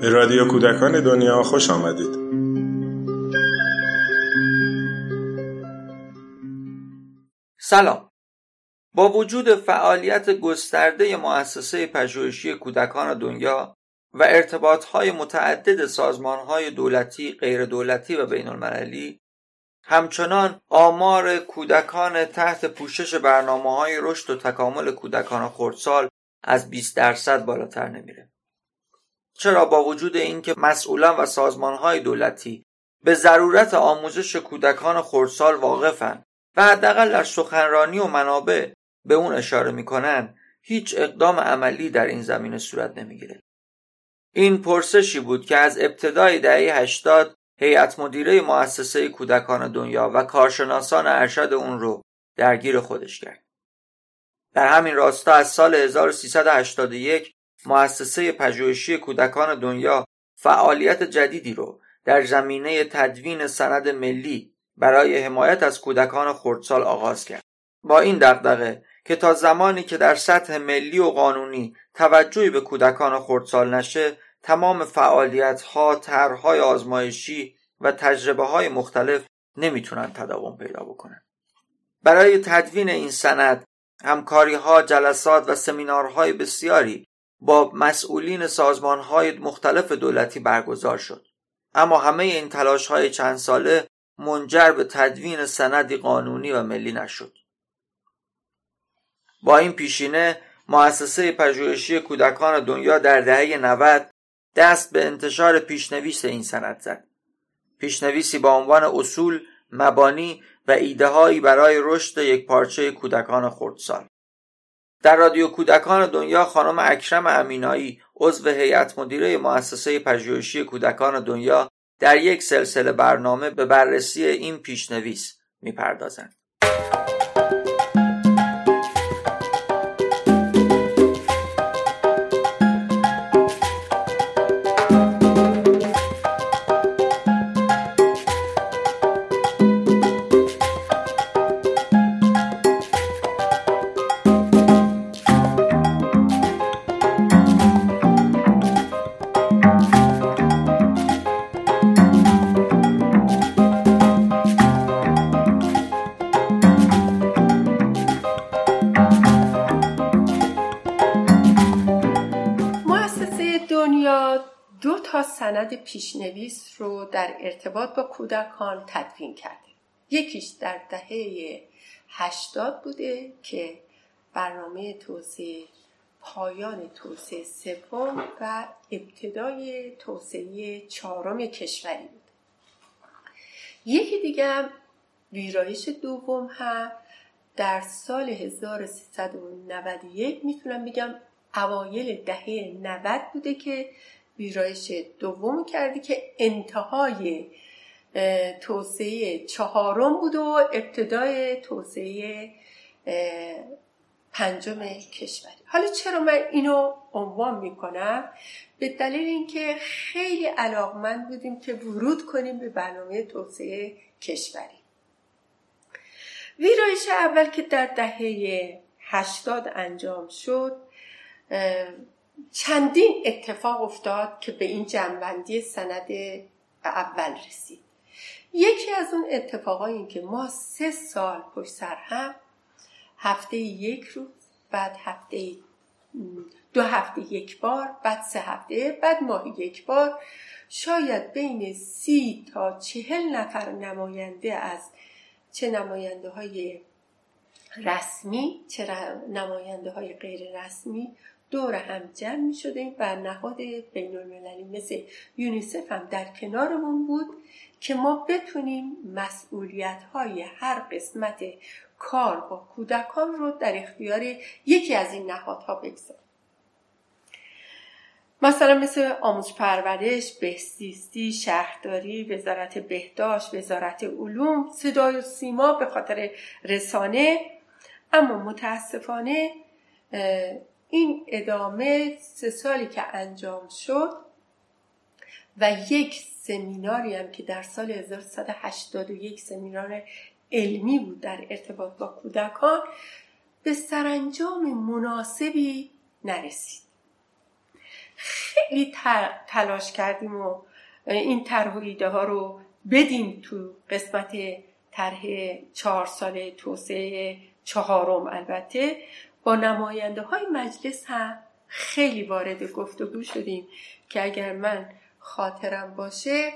به رادیو کودکان دنیا خوش آمدید. سلام. با وجود فعالیت گسترده مؤسسه پژوهشی کودکان دنیا و ارتباطهای متعدد سازمانهای دولتی، غیر دولتی و بین المللی همچنان آمار کودکان تحت پوشش برنامه های رشد و تکامل کودکان خردسال از 20 درصد بالاتر نمیره. چرا با وجود اینکه مسئولان و سازمانهای دولتی به ضرورت آموزش کودکان خردسال واقفن و حداقل در سخنرانی و منابع به اون اشاره می‌کنن هیچ اقدام عملی در این زمینه صورت نمی‌گیره این پرسشی بود که از ابتدای دهه 80 هیئت مدیره مؤسسه کودکان دنیا و کارشناسان ارشد اون رو درگیر خودش کرد. در همین راستا از سال 1381 مؤسسه پژوهشی کودکان دنیا فعالیت جدیدی رو در زمینه تدوین سند ملی برای حمایت از کودکان خردسال آغاز کرد. با این دغدغه که تا زمانی که در سطح ملی و قانونی توجهی به کودکان خردسال نشه تمام فعالیت ها طرحهای آزمایشی و تجربه های مختلف نمی‌تونن تداوم پیدا بکنن. برای تدوین این سند همکاری ها جلسات و سمینارهای بسیاری با مسئولین سازمان های مختلف دولتی برگزار شد. اما همه این تلاش های چند ساله منجر به تدوین سندی قانونی و ملی نشد. با این پیشینه مؤسسه پژوهشی کودکان دنیا در دهه 90 دست به انتشار پیشنویس این سند زد. پیشنویسی با عنوان اصول مبانی و ایدههایی برای رشد یک پارچه کودکان خردسال. در رادیو کودکان دنیا خانم اکرم امینایی عضو هیئت مدیره مؤسسه پژوهشی کودکان دنیا در یک سلسله برنامه به بررسی این پیشنویس می‌پردازند. سند پیشنویس رو در ارتباط با کودکان تدوین کرده. یکیش در دهه هشتاد بوده که برنامه توسعه پایان توسعه سوم و ابتدای توسعه چهارم کشوری بود یکی دیگه ویرایش دوم هم در سال 1391 می‌تونم بگم اوایل دهه 90 بوده که ویرایش دوم کردی که انتهای توسعه چهارم بود و ابتدای توسعه پنجم کشوری. حالا چرا من اینو عنوان می‌کنم؟ به دلیل اینکه خیلی علاقمند بودیم که ورود کنیم به برنامه توسعه کشوری. ویرایش اول که در دهه هشتاد انجام شد چندین اتفاق افتاد که به این جنبندی سند اول رسید. یکی از اون اتفاقای این که ما سه سال پشت سر هم هفته یک روز بعد هفته دو هفته یک بار بعد سه هفته بعد ماه یک بار شاید بین سی تا چهل نفر نماینده از چه نماینده های رسمی چه نماینده های غیر رسمی دور هم جمع می شدیم و نهاد بین المللی مثل یونیسف هم در کنارمون بود که ما بتونیم مسئولیت های هر قسمت کار با کودکان رو در اختیار یکی از این نهادها بگذاریم. مثلا مثل آموزش پرورش، بهزیستی، شهرداری، وزارت بهداشت، وزارت علوم، صدای و سیما به خاطر رسانه. اما متاسفانه این ادامه سه سالی که انجام شد و یک سمیناری هم که در سال 1181 سمینار علمی بود در ارتباط با کودکان به سرانجام مناسبی نرسید. خیلی تلاش کردیم و این طرح و ها رو بدیم تو قسمت طرح چهار ساله توسعه چهارم. البته با نماینده های مجلس هم خیلی وارد گفتگو شدیم که اگر من خاطرم باشه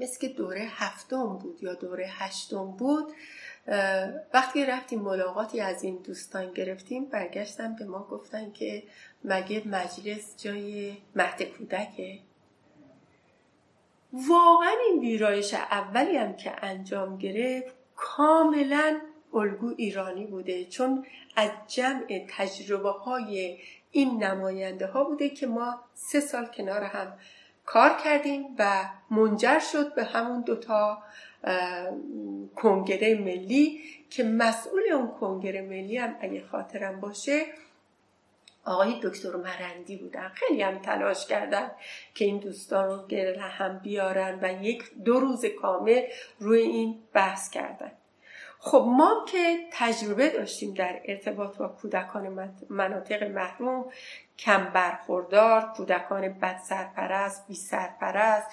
مثل که دوره هفتم بود یا دوره هشتم بود وقتی رفتیم ملاقاتی از این دوستان گرفتیم برگشتن به ما گفتن که مگه مجلس جای مهد کودکه؟ واقعا این ویرایش اولی هم که انجام گرفت کاملا الگو ایرانی بوده چون از جمع تجربه های این نماینده ها بوده که ما سه سال کنار هم کار کردیم و منجر شد به همون دوتا کنگره ملی که مسئول اون کنگره ملی هم اگه خاطرم باشه آقای دکتر مرندی بودن. خیلی هم تلاش کردن که این دوستان رو گره هم بیارن و یک دو روز کامل روی این بحث کردن. خب ما که تجربه داشتیم در ارتباط با کودکان مناطق محروم کم برخوردار کودکان بد سرپرست بی سرپرست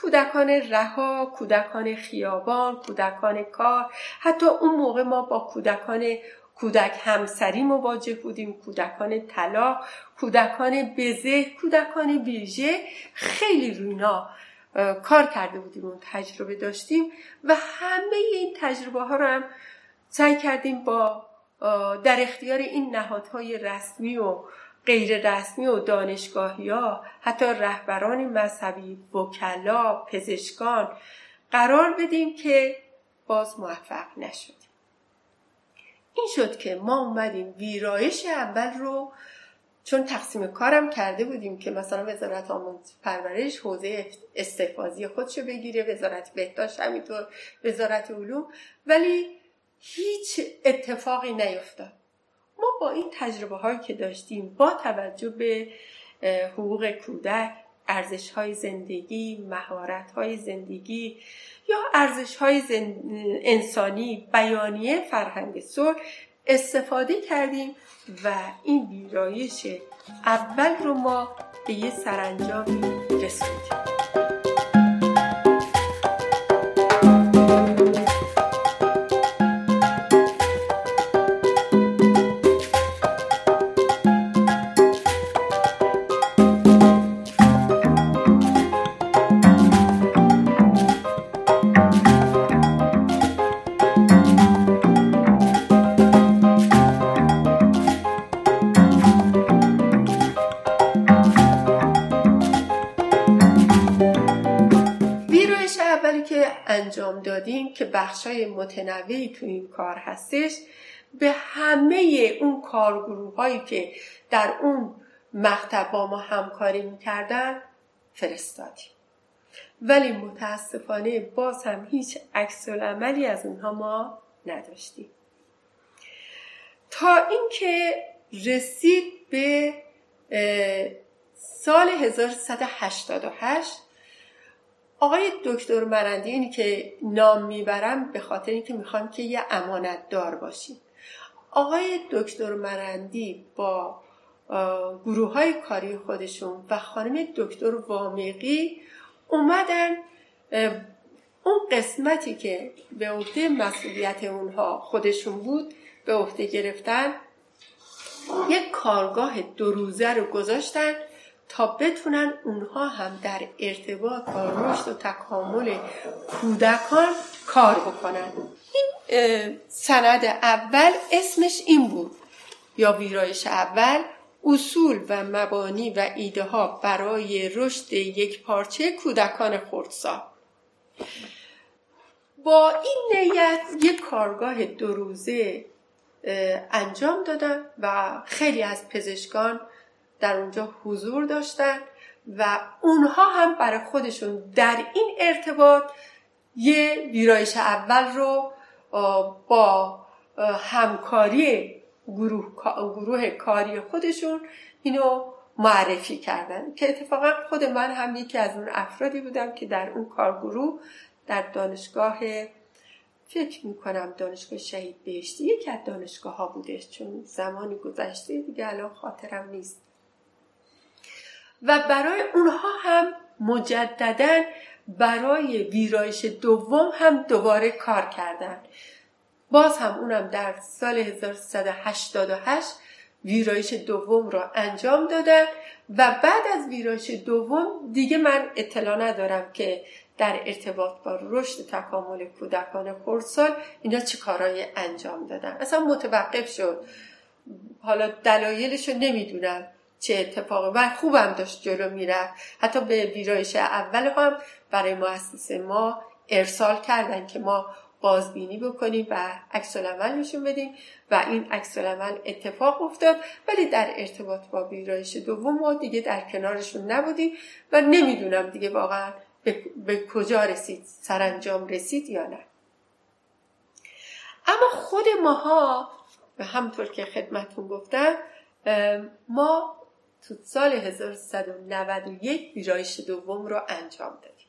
کودکان رها کودکان خیابان کودکان کار. حتی اون موقع ما با کودکان کودک همسری مواجه بودیم کودکان طلا کودکان بزه کودکان ویژه. خیلی روینا کار کرده بودیم اون تجربه داشتیم و همه این تجربه ها رو هم سعی کردیم با در اختیار این نهادهای رسمی و غیر رسمی و دانشگاهی ها حتی رهبران مذهبی وکلا پزشکان قرار بدیم که باز موفق نشدیم. این شد که ما اومدیم ویرایش اول رو چون تقسیم کارم کرده بودیم که مثلا وزارت آموزش پرورش حوزه استحفاظی خودشو بگیره وزارت بهداشت همینطور وزارت علوم. ولی هیچ اتفاقی نیفتاد. ما با این تجربه هایی که داشتیم با توجه به حقوق کودک ارزش های زندگی مهارت های زندگی یا ارزش های انسانی بیانیه فرهنگ صلح استفاده کردیم و این ویرایش اول رو ما به یه سرانجامی رسوندیم. انجام دادیم که بخشای متنوعی تو این کار هستش. به همه اون کارگروه هایی که در اون مقطع با ما همکاری می‌کردن فرستادیم. ولی متاسفانه باز هم هیچ عکس عملی از اونها ما نداشتیم. تا اینکه رسید به سال 1188 آقای دکتر مرندی اینی که نام می‌برم به خاطر اینکه می‌خوام که یه امانت دار باشیم آقای دکتر مرندی با گروه های کاری خودشون و خانم دکتر وامیقی اومدن اون قسمتی که به عهده مسئولیت اونها خودشون بود به عهده گرفتن یک کارگاه دو روزه رو گذاشتن تا بتونن اونها هم در ارتباط با رشد و تکامل کودکان کار بکنن. این سند اول اسمش این بود. یا ویرایش اول اصول و مبانی و ایده ها برای رشد یک پارچه کودکان خردسال با این نیت یک کارگاه دو روزه انجام دادن و خیلی از پزشکان در اونجا حضور داشتن و اونها هم برای خودشون در این ارتباط یه ویرایش اول رو با همکاری گروه, گروه کاری خودشون اینو معرفی کردن که اتفاقا خود من هم یکی از اون افرادی بودم که در اون کارگروه در دانشگاه فکر می‌کنم دانشگاه شهید بهشتی یکی از دانشگاه ها بودش چون زمانی گذشته دیگه الان خاطرم نیست. و برای اونها هم مجددا برای ویرایش دوم هم دوباره کار کردن. باز هم اونم در سال 1388 ویرایش دوم را انجام دادن و بعد از ویرایش دوم دیگه من اطلاع ندارم که در ارتباط با رشد تکامل کودکان خردسال اینا چه کارهایی انجام دادن. اصلا متوقف شد. حالا دلایلش رو نمی‌دونم. چه اتفاقی و خوبم داشت جلو می‌رفت. حتی به ویرایش اول هم برای مؤسسه ما ارسال کردن که ما بازبینی بکنیم و عکس نشون بدیم و این عکس اتفاق افتاد. ولی در ارتباط با ویرایش دوم ما دیگه در کنارشون نبودیم و نمی‌دونم دیگه واقعا به, کجا رسید سرانجام رسید یا نه. اما خود ماها همطور که خدمتون گفتم ما تو سال 1191 ویرایش دوم رو انجام دادیم.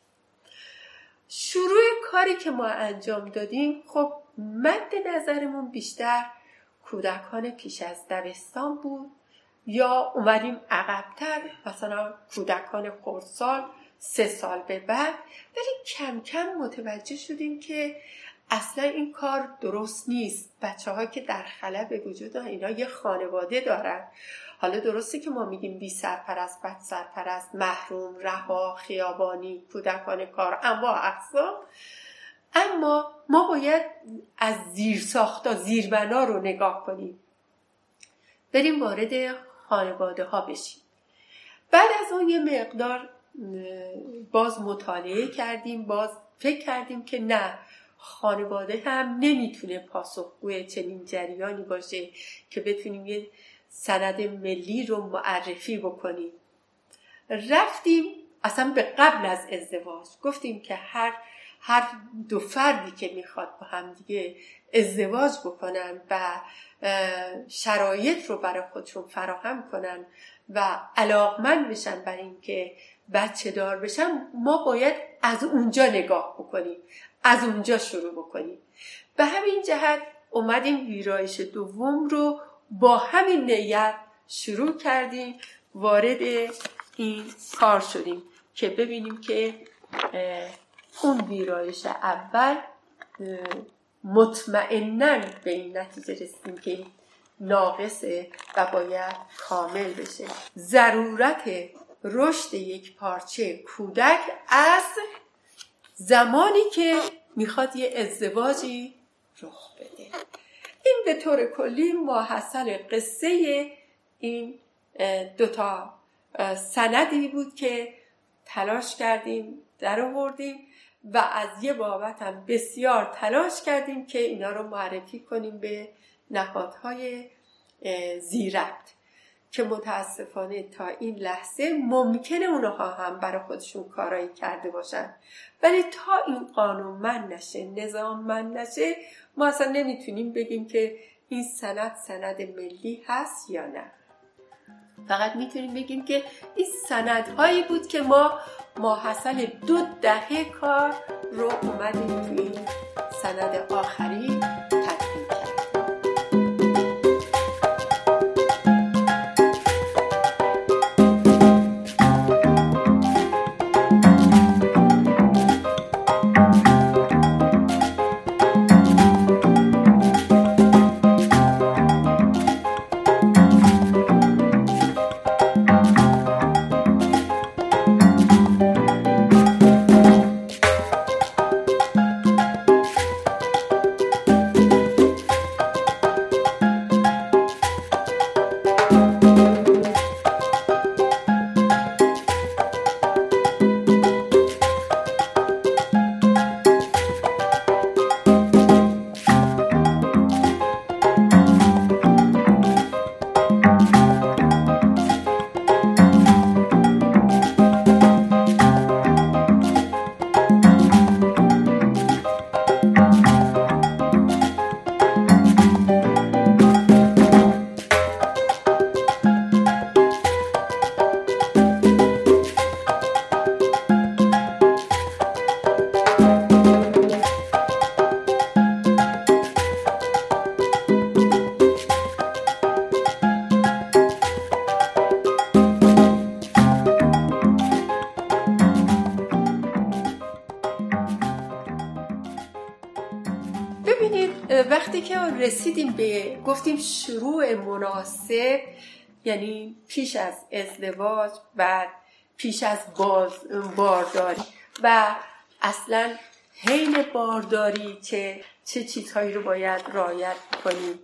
شروع کاری که ما انجام دادیم خب مد نظرمون بیشتر کودکان پیش از دبستان بود یا اومدیم عقبتر مثلا کودکان خردسال سه سال به بعد ولی کم کم متوجه شدیم که اصلا این کار درست نیست. بچه که در خلا به وجود اینا یه خانواده دارن. حالا درسته که ما میگیم بی سرپرست بد سرپرست محروم رها خیابانی کودکان کار انواع اقسام. اما ما باید از زیر ساختا زیربنا رو نگاه کنیم. بریم وارد خانواده ها بشیم. بعد از اون یه مقدار باز مطالعه کردیم باز فکر کردیم که نه خانواده هم نمی‌تونه پاسخگوی چنین جریانی باشه که بتونیم یه سند ملی رو معرفی بکنیم. رفتیم اصلا به قبل از ازدواج. گفتیم که هر هر دو فردی که می‌خواد با هم دیگه ازدواج بکنن و شرایط رو برای خودشون فراهم کنن و علاقمند بشن برای اینکه بچه دار بشن ما باید از اونجا نگاه بکنیم. از اونجا شروع بکنیم. به همین جهت اومدیم ویرایش دوم رو با همین نیت شروع کردیم وارد این کار شدیم که ببینیم که اون ویرایش اول مطمئنا به این نتیجه رسیدیم که ناقصه و باید کامل بشه. ضرورت رشد یک پارچه کودک از زمانی که می‌خواد یه ازدواجی رخ بده. این به طور کلی ماحصل قصه این دوتا سندی بود که تلاش کردیم در آوردیم و از یه بابت هم بسیار تلاش کردیم که اینا رو معرفی کنیم به نهادهای زیرت که متاسفانه تا این لحظه ممکنه اونها هم برای خودشون کارایی کرده باشن. ولی تا این قانون من نشه نظام من نشه ما اصلا نمی‌تونیم بگیم که این سند سند ملی هست یا نه. فقط می‌تونیم بگیم که این سندهایی بود که ما ماحصل دو دهه کار رو اومدیم توی سند آخری. رسیدیم به گفتیم شروع مناسب یعنی پیش از ازدواج بعد پیش از باز بارداری و اصلا حین بارداری چه چه چیزهایی رو باید رعایت کنیم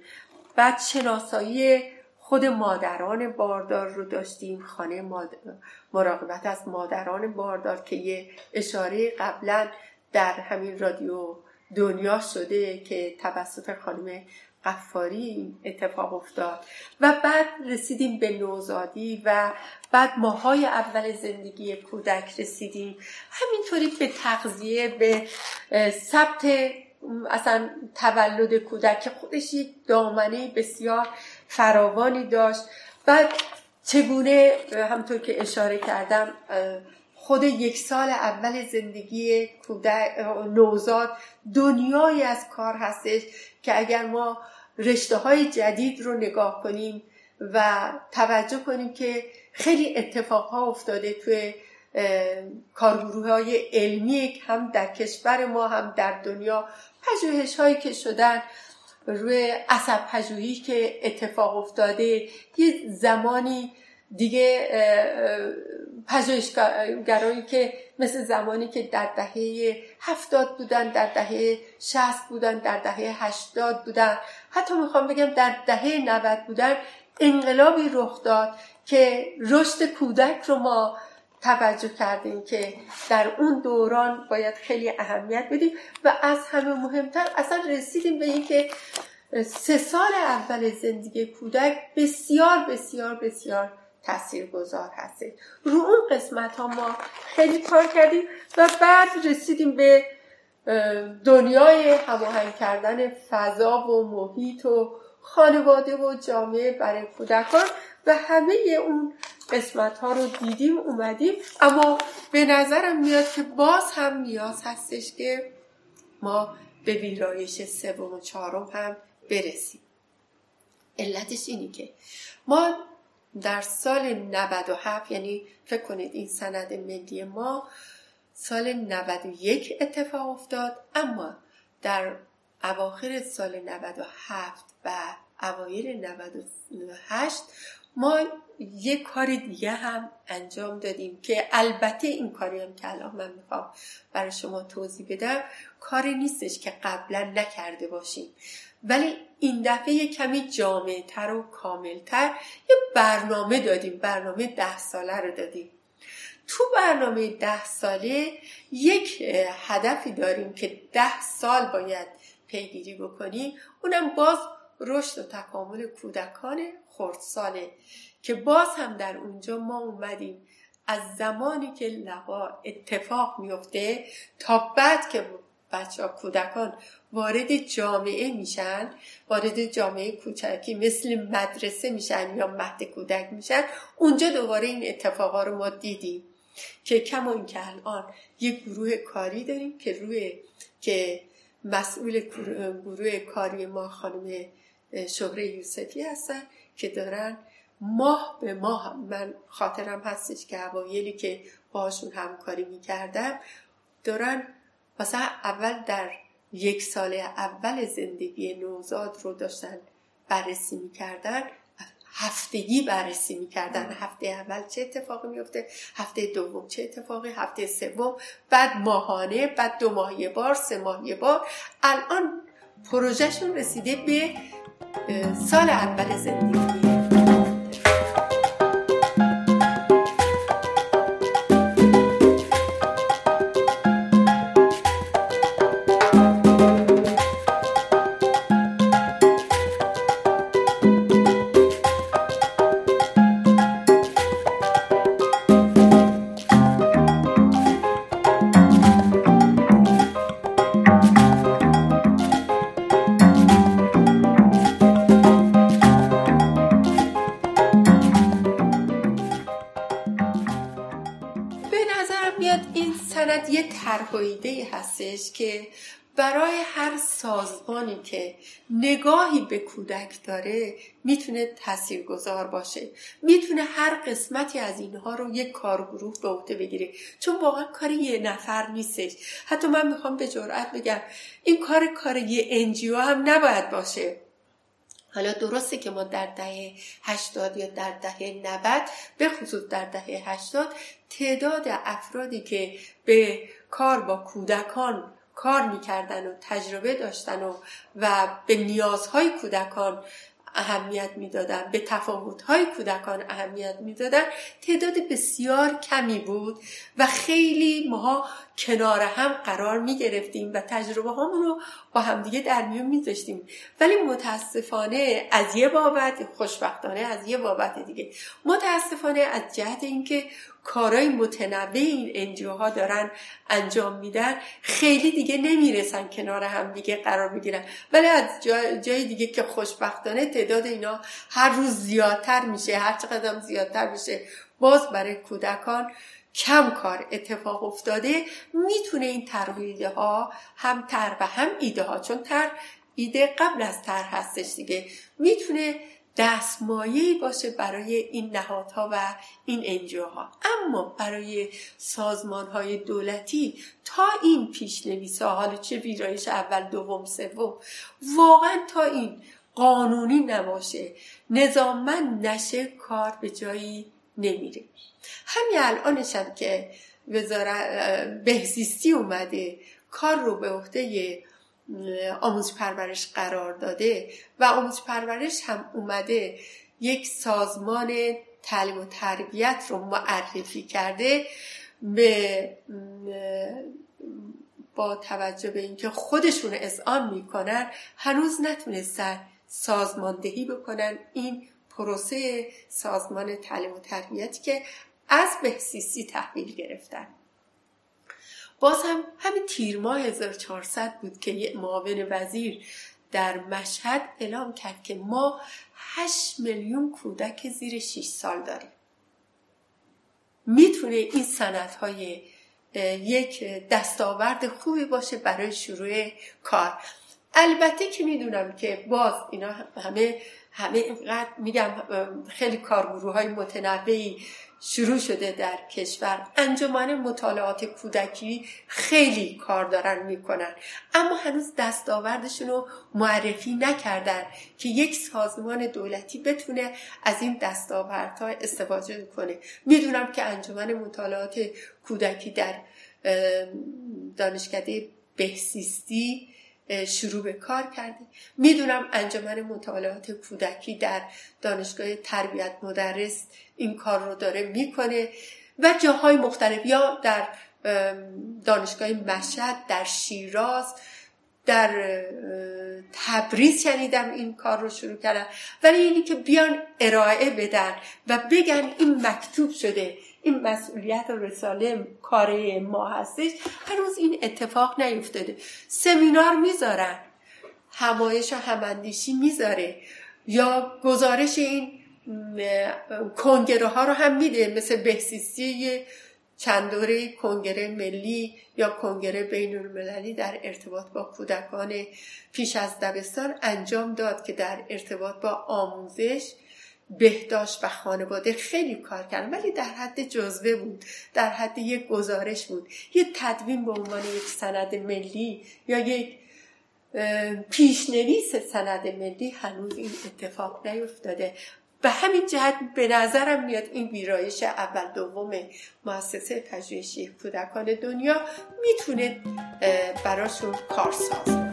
بعد شناسایی خود مادران باردار رو داشتیم خانه مراقبت از مادران باردار که یه اشاره قبلا در همین رادیو دنیا شده که توسط خانم قفاری اتفاق افتاد. و بعد رسیدیم به نوزادی و بعد ماهای اول زندگی کودک رسیدیم. همینطوری به تغذیه به ثبت اصلا تولد کودک که خودش یک دامنه بسیار فراوانی داشت. بعد چگونه همطور که اشاره کردم خود یک سال اول زندگی نوزاد دنیایی از کار هستش که اگر ما رشته های جدید رو نگاه کنیم و توجه کنیم که خیلی اتفاق ها افتاده توی کارگروه های علمی هم در کشور ما هم در دنیا پژوهش هایی که شدن روی عصب پژوهی که اتفاق افتاده یه زمانی دیگه پژوهشگرایی که مثل زمانی که در دهه هفتاد بودن در دهه شست بودن در دهه هشتاد بودن. حتی می‌خوام بگم در دهه نود بودن انقلابی رخ داد که رشد کودک رو ما توجه کردیم که در اون دوران باید خیلی اهمیت بدیم و از همه مهمتر اصلا رسیدیم به اینکه سه سال اول زندگی کودک بسیار بسیار بسیار تأثیر گذار هستید. رو اون قسمت ها ما خیلی کار کردیم و بعد رسیدیم به دنیای هماهنگ کردن فضا و محیط و خانواده و جامعه برای کودکان و همه اون قسمت ها رو دیدیم اومدیم. اما به نظرم میاد که باز هم نیاز هستش که ما به ویرایش سوم و چهارم هم برسیم. علتش اینی که ما در سال 97 یعنی فکر کنید این سند ملی ما سال 91 اتفاق افتاد اما در اواخر سال 97 و اوایل 98 ما یه کار دیگه هم انجام دادیم که البته این کاری هم که الان من می‌خوام برای شما توضیح بدم کاری نیستش که قبلا نکرده باشیم. ولی این دفعه یه کمی جامعه تر و کامل تر یه برنامه دادیم. برنامه ده ساله رو دادیم. تو برنامه ده ساله یک هدفی داریم که ده سال باید پیگیری بکنیم. اونم باز رشد و تکامل کودکان خردساله که باز هم در اونجا ما اومدیم. از زمانی که لقا اتفاق میفته تا بعد که بچه ها کودکان وارد جامعه میشن وارد جامعه کوچکی مثل مدرسه میشن یا مهد کودک میشن. اونجا دوباره این اتفاقا رو ما دیدیم که کما که الان یک گروه کاری داریم که روی که مسئول گروه کاری ما خانم شهره یوسفی هستن که دارن ماه به ماه من خاطرم هستش که اوایلی که باشون همکاری می‌کردم دارن مثلا اول در یک سال اول زندگی نوزاد رو داشتن بررسی می‌کردن هفتگی بررسی می‌کردن. هفته اول چه اتفاقی میفته هفته دوم چه اتفاقی؟ هفته سوم بعد ماهانه بعد دو ماه یه بار سه ماه یه بار. الان پروژهشون رسیده به سال اول زندگی. هستش که برای هر سازمانی که نگاهی به کودک داره می‌تونه تاثیرگذار باشه. می‌تونه هر قسمتی از اینها رو یک کارگروه به عهده بگیره. چون واقعا کار یه نفر نیستش. حتی من می‌خوام به جرئت بگم این کار کار یه انجیو هم نباید باشه. حالا درسته که ما در دهه 80 یا در دهه 90 به خصوص در دهه 80 تعداد افرادی که به کار با کودکان کار می‌کردن و تجربه داشتن و, و به نیازهای کودکان اهمیت می‌دادن به تفاوتهای کودکان اهمیت می‌دادن. تعداد بسیار کمی بود و خیلی ماها کنار هم قرار می گرفتیم و تجربه هامون رو با همدیگه در میون میذاشتیم. ولی متاسفانه از یه بابت خوشبختانه از یه بابت دیگه. متاسفانه از جهت اینکه کارهای متنوع این انجیو ها دارن انجام میدن. خیلی دیگه نمی‌رسن کنار هم دیگه قرار می‌گیرن. ولی از جای دیگه که خوشبختانه تعداد اینا هر روز زیادتر میشه هر چقدر زیادتر میشه باز برای کودکان کم کار اتفاق افتاده. می‌تونه این ترویده ها هم تر و هم ایده ها چون تر ایده قبل از تر هستش دیگه. می‌تونه دستمایهی باشه برای این نهادها و این انجوها اما برای سازمان های دولتی تا این پیشنویس ها حالا چه ویرایش اول دوم سوم واقعا تا این قانونی نباشه نظاممند نشه کار به جایی نمیره. همین الانش هم که وزارت بهزیستی اومده کار رو به عهده آموزش پرورش قرار داده و آموزش پرورش هم اومده. یک سازمان تعلیم و تربیت رو معرفی کرده به با توجه به اینکه خودشون اذعان می‌کنن هنوز نتونستن سازماندهی بکنن. این پروسه سازمان تعلیم و تربیتی که از بهسیسی تحویل گرفتن. باز هم همین تیر ماه 1400 بود که یه معاون وزیر در مشهد اعلام کرد که ما 8 میلیون کودک زیر 6 سال داریم. می‌تونه این سندهای یک دستاورد خوبی باشه برای شروع کار. البته که می‌دونم که باز اینا همه همه اینقدر میگم خیلی کارگروه های متنوعی شروع شده در کشور. انجمن مطالعات کودکی خیلی کار دارن می‌کنن. اما هنوز دستاوردشون رو معرفی نکردن که یک سازمان دولتی بتونه از این دستاوردها استفاده کنه. می‌دونم که انجمن مطالعات کودکی در دانشکده بهسیستی شروع به کار کرده. می‌دونم انجمن مطالعات کودکی در دانشگاه تربیت مدرس این کار رو داره می‌کنه و جاهای مختلف یا در دانشگاه مشهد در شیراز در تبریز شنیدم این کار رو شروع کردن. ولی اینی که بیان ارائه بدن و بگن این مکتوب شده. این مسئولیت و رساله کاره ما هستش هنوز این اتفاق نیفتاده. سمینار می‌ذارن همایش و هماندیشی می‌ذاره. یا گزارش این کنگره ها رو هم میده مثل بهسیستی چند دوره کنگره ملی یا کنگره بین المللی در ارتباط با کودکان پیش از دبستان انجام داد که در ارتباط با آموزش بهداشت و خانواده خیلی کار کردن ولی در حد جزوه بود در حد یک گزارش بود. یه تدوین به عنوان یک سند ملی یا یک پیشنویس سند ملی هنوز این اتفاق نیفتاده. به همین جهت به نظرم میاد این ویرایش اول دوم مؤسسه پژوهشی کودکان دنیا می‌تونه براشون کارساز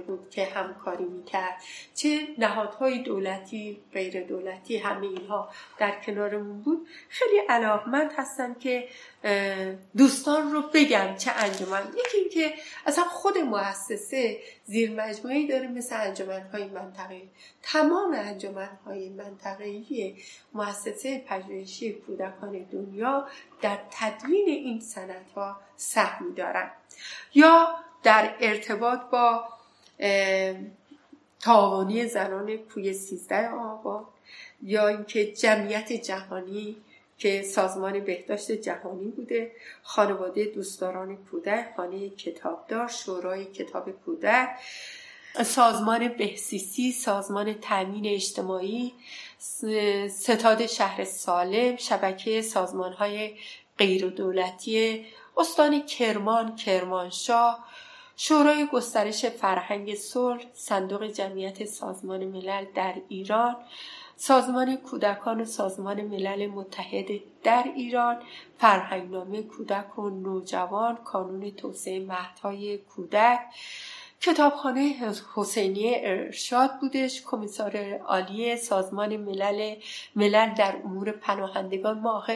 اومده بود که همکاری می‌کرد. چه نهادهای دولتی غیر دولتی همه اینها در کنارمون بود. خیلی علاقمند هستم که دوستان رو بگم چه انجمن. یکی اینکه اصلا خود مؤسسه زیر مجموعی داره مثل انجمن های منطقه. تمام انجمن های منطقه‌ای مؤسسه پژوهشی کودکان دنیا در تدوین این سندها سهمی دارن. یا در ارتباط با تعاونی زنان کوی سیزده آبان یا اینکه جمعیت جهانی که سازمان بهداشت جهانی بوده خانواده دوستداران کودک خانه کتابدار شورای کتاب کودک سازمان بهسیسی سازمان تامین اجتماعی ستاد شهر سالم شبکه سازمان های غیر دولتی استان کرمان کرمانشاه شورای گسترش فرهنگ صلح صندوق جمعیت سازمان ملل در ایران سازمان کودکان و سازمان ملل متحد در ایران فرهنگنامه کودک و نوجوان کانون توسعه مهدهای کودک کتابخانه حسینی ارشاد بودش کمیسار عالی سازمان ملل ملل در امور پناهندگان. ماه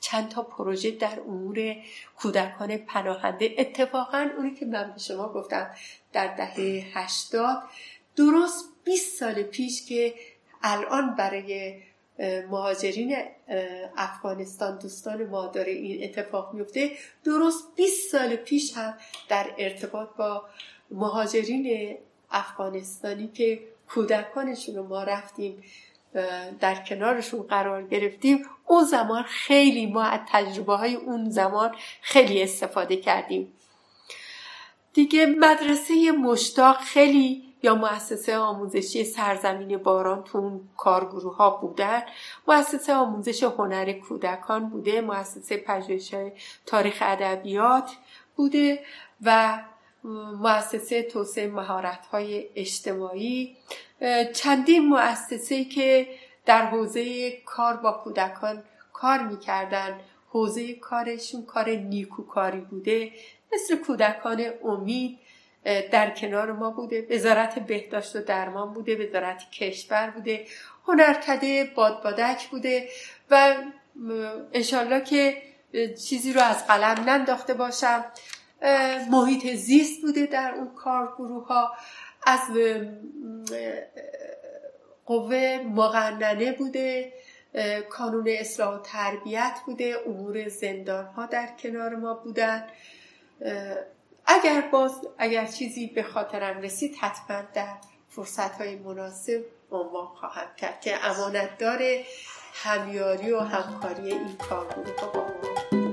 چند تا پروژه در امور کودکان پناهنده. اتفاقا اونی که من به شما گفتم در دهه هشتاد درست 20 سال پیش که الان برای مهاجرین افغانستان دوستان ما داره این اتفاق میفته. درست 20 سال پیش هم در ارتباط با مهاجرین افغانستانی که کودکانشون رو ما رفتیم در کنارشون قرار گرفتیم. اون زمان خیلی ما از تجربه های اون زمان خیلی استفاده کردیم. دیگه مدرسه مشتاق خیلی یا مؤسسه آموزشی سرزمین باران تو اون کارگروه ها بودن؟ مؤسسه آموزش هنر کودکان بوده مؤسسه پژوهش تاریخ ادبیات بوده و مؤسسه توسعه مهارت های اجتماعی چندین مؤسسه که در حوزه کار با کودکان کار می‌کردن. حوزه کارشون کار نیکوکاری بوده. مثل کودکان امید در کنار ما بوده وزارت بهداشت و درمان بوده وزارت کشور بوده هنرکده بادبادک بوده و انشالله که چیزی رو از قلم ننداخته باشم. محیط زیست بوده در اون کارگروه ها از قوه مقننه بوده. کانون اصلاح و تربیت بوده. امور زندان ها در کنار ما بودن. اگر باز اگر چیزی به خاطرم رسید حتما در فرصت های مناسب عنوان خواهم کرد که امانت داره همیاری و همکاری این کارگروه ها با ما